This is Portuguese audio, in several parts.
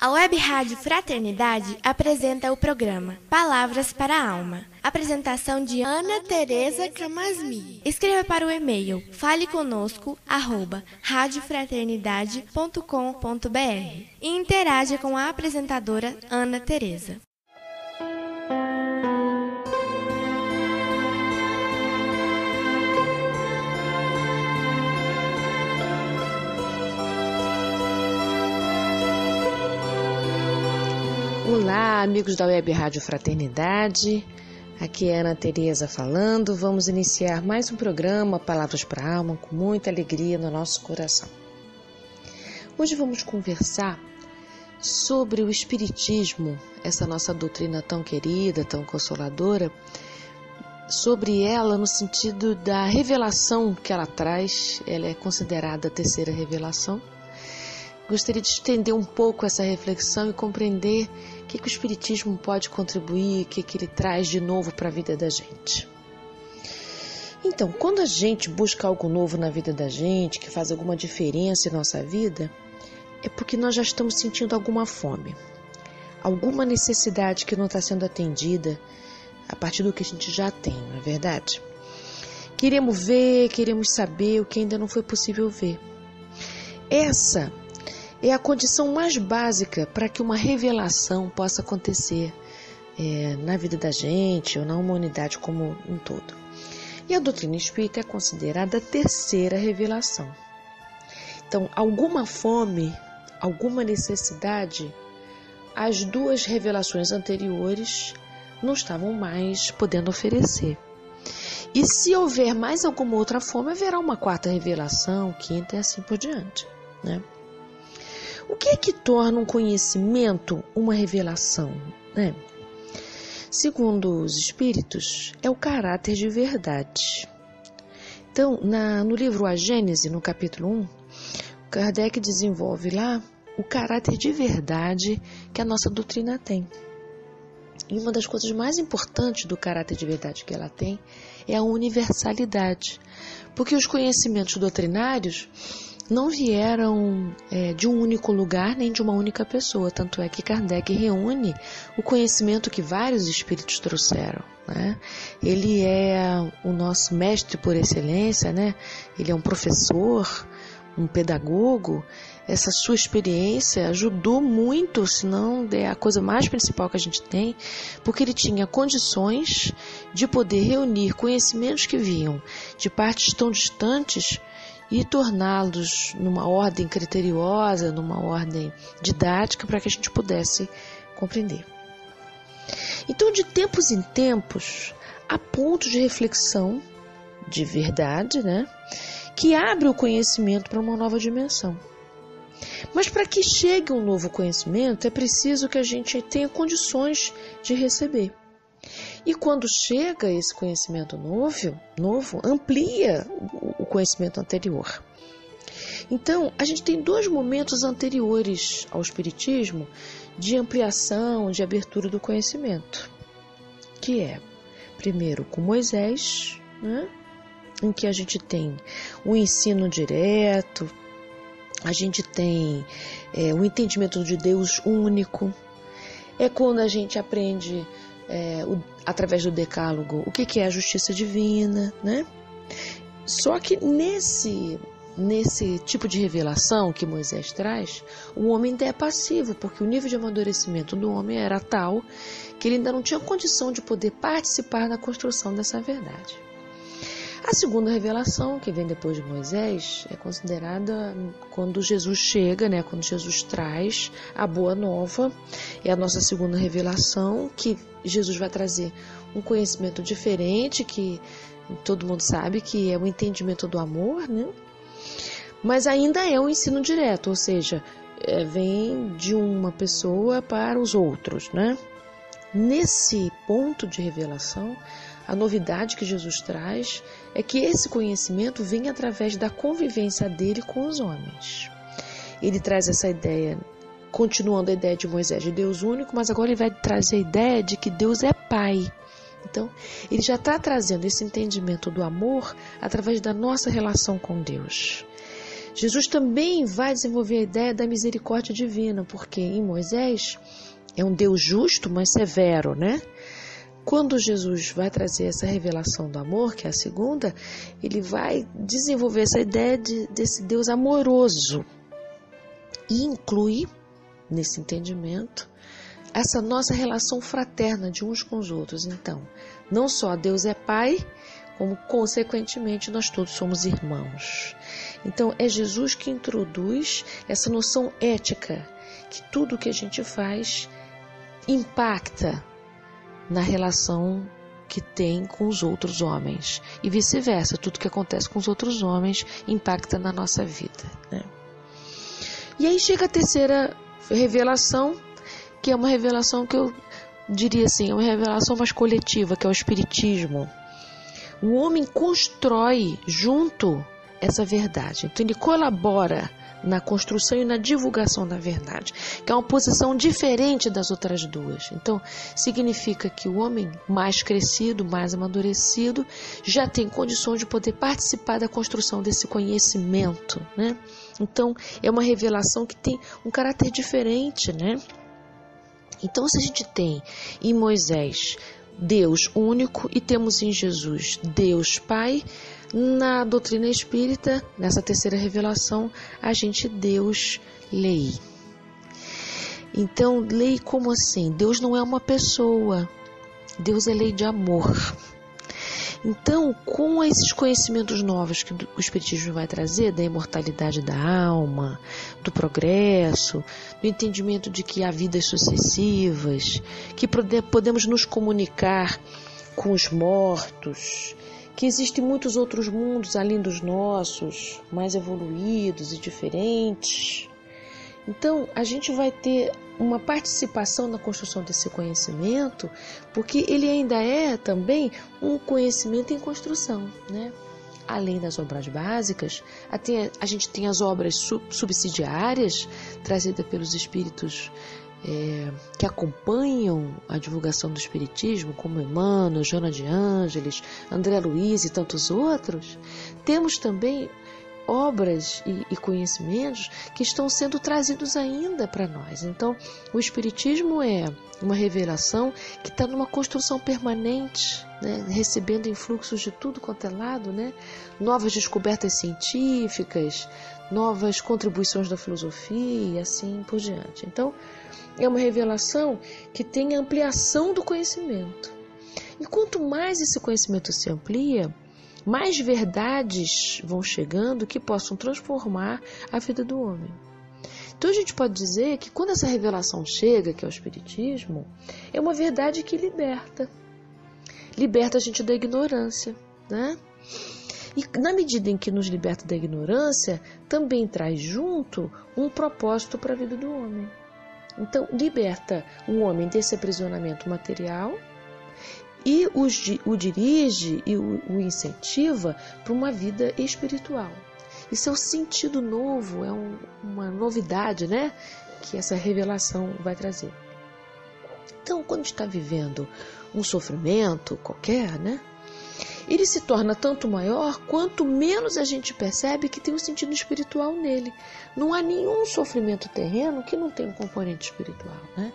A Web Rádio Fraternidade apresenta o programa Palavras para a Alma. Apresentação de Ana Tereza Camasmi. Escreva para o e-mail faleconosco arroba radiofraternidade.com.br e interaja com a apresentadora Ana Tereza. Olá, amigos da Web Rádio Fraternidade. Aqui é Ana Tereza falando. Vamos iniciar mais um programa Palavras para a Alma com muita alegria no nosso coração. Hoje vamos conversar sobre o espiritismo, essa nossa doutrina tão querida, tão consoladora, sobre ela no sentido da revelação que ela traz. Ela é considerada a terceira revelação Gostaria de estender um pouco essa reflexão e compreender que, que o Espiritismo pode contribuir, o que, que ele traz de novo para a vida da gente. Então, quando a gente busca algo novo na vida da gente, que faz alguma diferença em nossa vida, é porque nós já estamos sentindo alguma fome, alguma necessidade que não está sendo atendida a partir do que a gente já tem, não é verdade? Queremos ver, queremos saber o que ainda não foi possível ver. Essa é a condição mais básica para que uma revelação possa acontecer é, na vida da gente ou na humanidade como um todo. E a doutrina espírita é considerada a terceira revelação. Então, alguma fome, alguma necessidade, as duas revelações anteriores não estavam mais podendo oferecer. E se houver mais alguma outra fome, haverá uma quarta revelação, quinta e assim por diante. Né? O que é que torna um conhecimento uma revelação? Né? Segundo os espíritos, é o caráter de verdade. Então, na, no livro A Gênese, no capítulo 1, Kardec desenvolve lá o caráter de verdade que a nossa doutrina tem. E uma das coisas mais importantes do caráter de verdade que ela tem é a universalidade. Porque os conhecimentos doutrinários não vieram é, de um único lugar nem de uma única pessoa, tanto é que Kardec reúne o conhecimento que vários espíritos trouxeram. Né? Ele é o nosso mestre por excelência, né? ele é um professor, um pedagogo. Essa sua experiência ajudou muito, se não é a coisa mais principal que a gente tem, porque ele tinha condições de poder reunir conhecimentos que vinham de partes tão distantes e torná-los numa ordem criteriosa, numa ordem didática, para que a gente pudesse compreender. Então, de tempos em tempos, há pontos de reflexão de verdade, né, que abre o conhecimento para uma nova dimensão. Mas para que chegue um novo conhecimento, é preciso que a gente tenha condições de receber. E quando chega esse conhecimento novo, novo amplia o conhecimento anterior. Então, a gente tem dois momentos anteriores ao Espiritismo de ampliação, de abertura do conhecimento, que é, primeiro, com Moisés, né, em que a gente tem o ensino direto, a gente tem é, o entendimento de Deus único, é quando a gente aprende é, o, através do decálogo o que, que é a justiça divina, né? Só que nesse nesse tipo de revelação que Moisés traz, o homem ainda é passivo, porque o nível de amadurecimento do homem era tal que ele ainda não tinha condição de poder participar da construção dessa verdade. A segunda revelação, que vem depois de Moisés, é considerada quando Jesus chega, né, quando Jesus traz a boa nova. É a nossa segunda revelação, que Jesus vai trazer um conhecimento diferente, que todo mundo sabe que é o entendimento do amor, né? Mas ainda é um ensino direto, ou seja, é, vem de uma pessoa para os outros, né? Nesse ponto de revelação, a novidade que Jesus traz é que esse conhecimento vem através da convivência dele com os homens. Ele traz essa ideia, continuando a ideia de Moisés de Deus único, mas agora ele vai trazer a ideia de que Deus é Pai. Então, ele já está trazendo esse entendimento do amor através da nossa relação com Deus. Jesus também vai desenvolver a ideia da misericórdia divina, porque em Moisés é um Deus justo, mas severo, né? Quando Jesus vai trazer essa revelação do amor, que é a segunda, ele vai desenvolver essa ideia de, desse Deus amoroso e inclui nesse entendimento essa nossa relação fraterna de uns com os outros. Então, não só Deus é Pai, como consequentemente nós todos somos irmãos. Então, é Jesus que introduz essa noção ética, que tudo que a gente faz impacta na relação que tem com os outros homens e vice-versa, tudo que acontece com os outros homens impacta na nossa vida. Né? E aí chega a terceira revelação, que é uma revelação que eu diria assim, é uma revelação mais coletiva, que é o Espiritismo. O homem constrói junto essa verdade, então ele colabora na construção e na divulgação da verdade, que é uma posição diferente das outras duas. Então, significa que o homem mais crescido, mais amadurecido, já tem condições de poder participar da construção desse conhecimento, né? Então, é uma revelação que tem um caráter diferente, né? Então, se a gente tem em Moisés Deus único e temos em Jesus Deus Pai, na doutrina espírita, nessa terceira revelação, a gente Deus lei. Então, lei como assim? Deus não é uma pessoa. Deus é lei de amor. Então, com esses conhecimentos novos que o Espiritismo vai trazer, da imortalidade da alma, do progresso, do entendimento de que há vidas sucessivas, que podemos nos comunicar com os mortos, que existem muitos outros mundos além dos nossos, mais evoluídos e diferentes. Então, a gente vai ter uma participação na construção desse conhecimento, porque ele ainda é também um conhecimento em construção, né? Além das obras básicas, a gente tem as obras subsidiárias trazidas pelos espíritos é, que acompanham a divulgação do Espiritismo, como Emmanuel, Joana de Ângeles, André Luiz e tantos outros. Temos também obras e, e conhecimentos que estão sendo trazidos ainda para nós. Então, o Espiritismo é uma revelação que está numa construção permanente, né? recebendo influxos de tudo quanto é lado, né? novas descobertas científicas, novas contribuições da filosofia e assim por diante. Então, é uma revelação que tem ampliação do conhecimento. E quanto mais esse conhecimento se amplia, mais verdades vão chegando que possam transformar a vida do homem. Então a gente pode dizer que quando essa revelação chega, que é o Espiritismo, é uma verdade que liberta. Liberta a gente da ignorância, né? E na medida em que nos liberta da ignorância, também traz junto um propósito para a vida do homem. Então, liberta o homem desse aprisionamento material e o dirige e o incentiva para uma vida espiritual. Isso é um sentido novo, é um, uma novidade, né? Que essa revelação vai trazer. Então, quando está vivendo um sofrimento qualquer, né? Ele se torna tanto maior quanto menos a gente percebe que tem um sentido espiritual nele. Não há nenhum sofrimento terreno que não tenha um componente espiritual, né?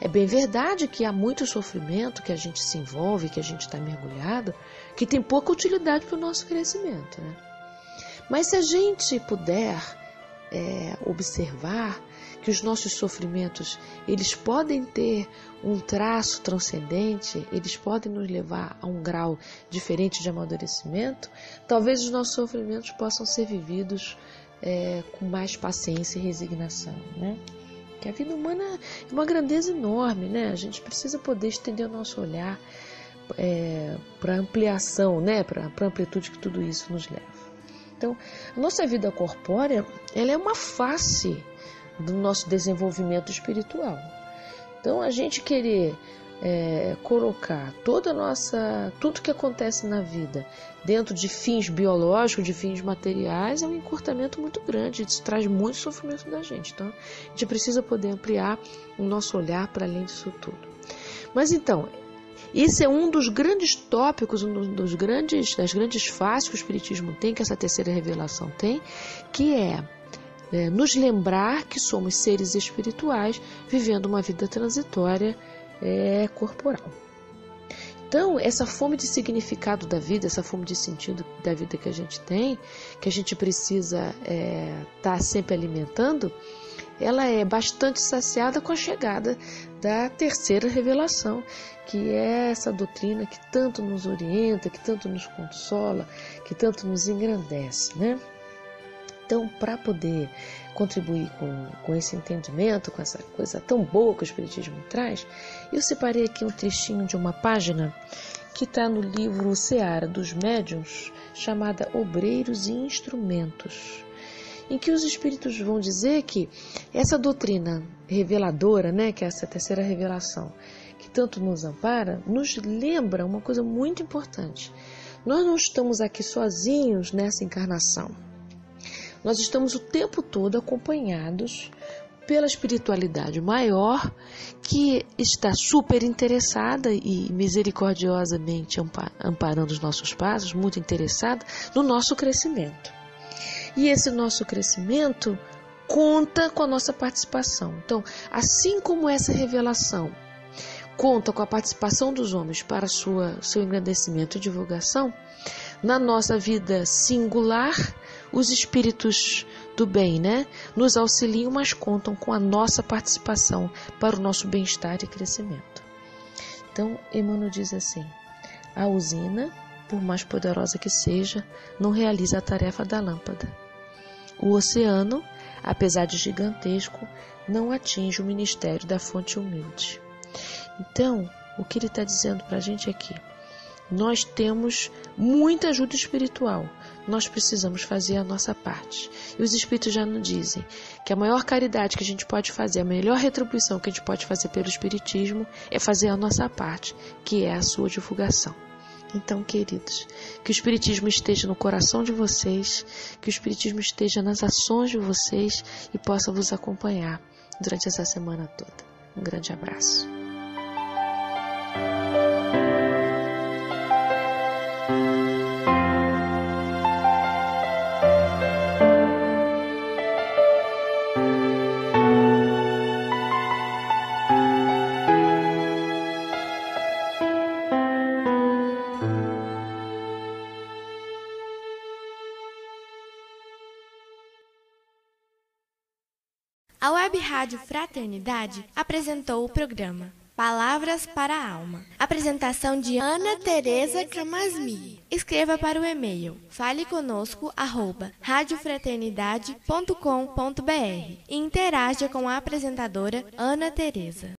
É bem verdade que há muito sofrimento que a gente se envolve, que a gente está mergulhado, que tem pouca utilidade para o nosso crescimento. Né? Mas se a gente puder é, observar que os nossos sofrimentos eles podem ter um traço transcendente, eles podem nos levar a um grau diferente de amadurecimento, talvez os nossos sofrimentos possam ser vividos é, com mais paciência e resignação. Né? Que a vida humana é uma grandeza enorme, né? A gente precisa poder estender o nosso olhar é, para ampliação, né? Para a amplitude que tudo isso nos leva. Então, a nossa vida corpórea, ela é uma face do nosso desenvolvimento espiritual. Então, a gente querer é, colocar toda nossa, tudo que acontece na vida dentro de fins biológicos, de fins materiais, é um encurtamento muito grande. Isso traz muito sofrimento da gente. Então, a gente precisa poder ampliar o nosso olhar para além disso tudo. Mas então, Esse é um dos grandes tópicos, um dos grandes, das grandes faces que o Espiritismo tem, que essa terceira revelação tem, que é, é nos lembrar que somos seres espirituais vivendo uma vida transitória é, corporal. Então, essa fome de significado da vida, essa fome de sentido da vida que a gente tem, que a gente precisa estar é, tá sempre alimentando, ela é bastante saciada com a chegada da terceira revelação, que é essa doutrina que tanto nos orienta, que tanto nos consola, que tanto nos engrandece, né? Então, para poder contribuir com, com esse entendimento, com essa coisa tão boa que o Espiritismo traz, eu separei aqui um trechinho de uma página que está no livro Seara dos Médiuns, chamada Obreiros e Instrumentos, em que os espíritos vão dizer que essa doutrina reveladora, né, que é essa terceira revelação, que tanto nos ampara, nos lembra uma coisa muito importante. Nós não estamos aqui sozinhos nessa encarnação. Nós estamos o tempo todo acompanhados pela espiritualidade maior que está super interessada e misericordiosamente amparando os nossos passos, muito interessada no nosso crescimento. E esse nosso crescimento conta com a nossa participação. Então, assim como essa revelação conta com a participação dos homens para sua, seu engrandecimento e divulgação, na nossa vida singular, os espíritos do bem, né, nos auxiliam, mas contam com a nossa participação para o nosso bem-estar e crescimento. Então, Emmanuel diz assim: a usina, por mais poderosa que seja, não realiza a tarefa da lâmpada. O oceano, apesar de gigantesco, não atinge o ministério da fonte humilde. Então, o que ele está dizendo para a gente aqui? Nós temos muita ajuda espiritual. Nós precisamos fazer a nossa parte. E os Espíritos já nos dizem que a maior caridade que a gente pode fazer, a melhor retribuição que a gente pode fazer pelo Espiritismo é fazer a nossa parte, que é a sua divulgação. Então, queridos, que o Espiritismo esteja no coração de vocês, que o Espiritismo esteja nas ações de vocês e possa vos acompanhar durante essa semana toda. Um grande abraço. A Web Rádio Fraternidade apresentou o programa Palavras para a Alma. Apresentação de Ana Teresa Camasmi. Escreva para o e-mail faleconosco@radiofraternidade.com.br e interaja com a apresentadora Ana Teresa.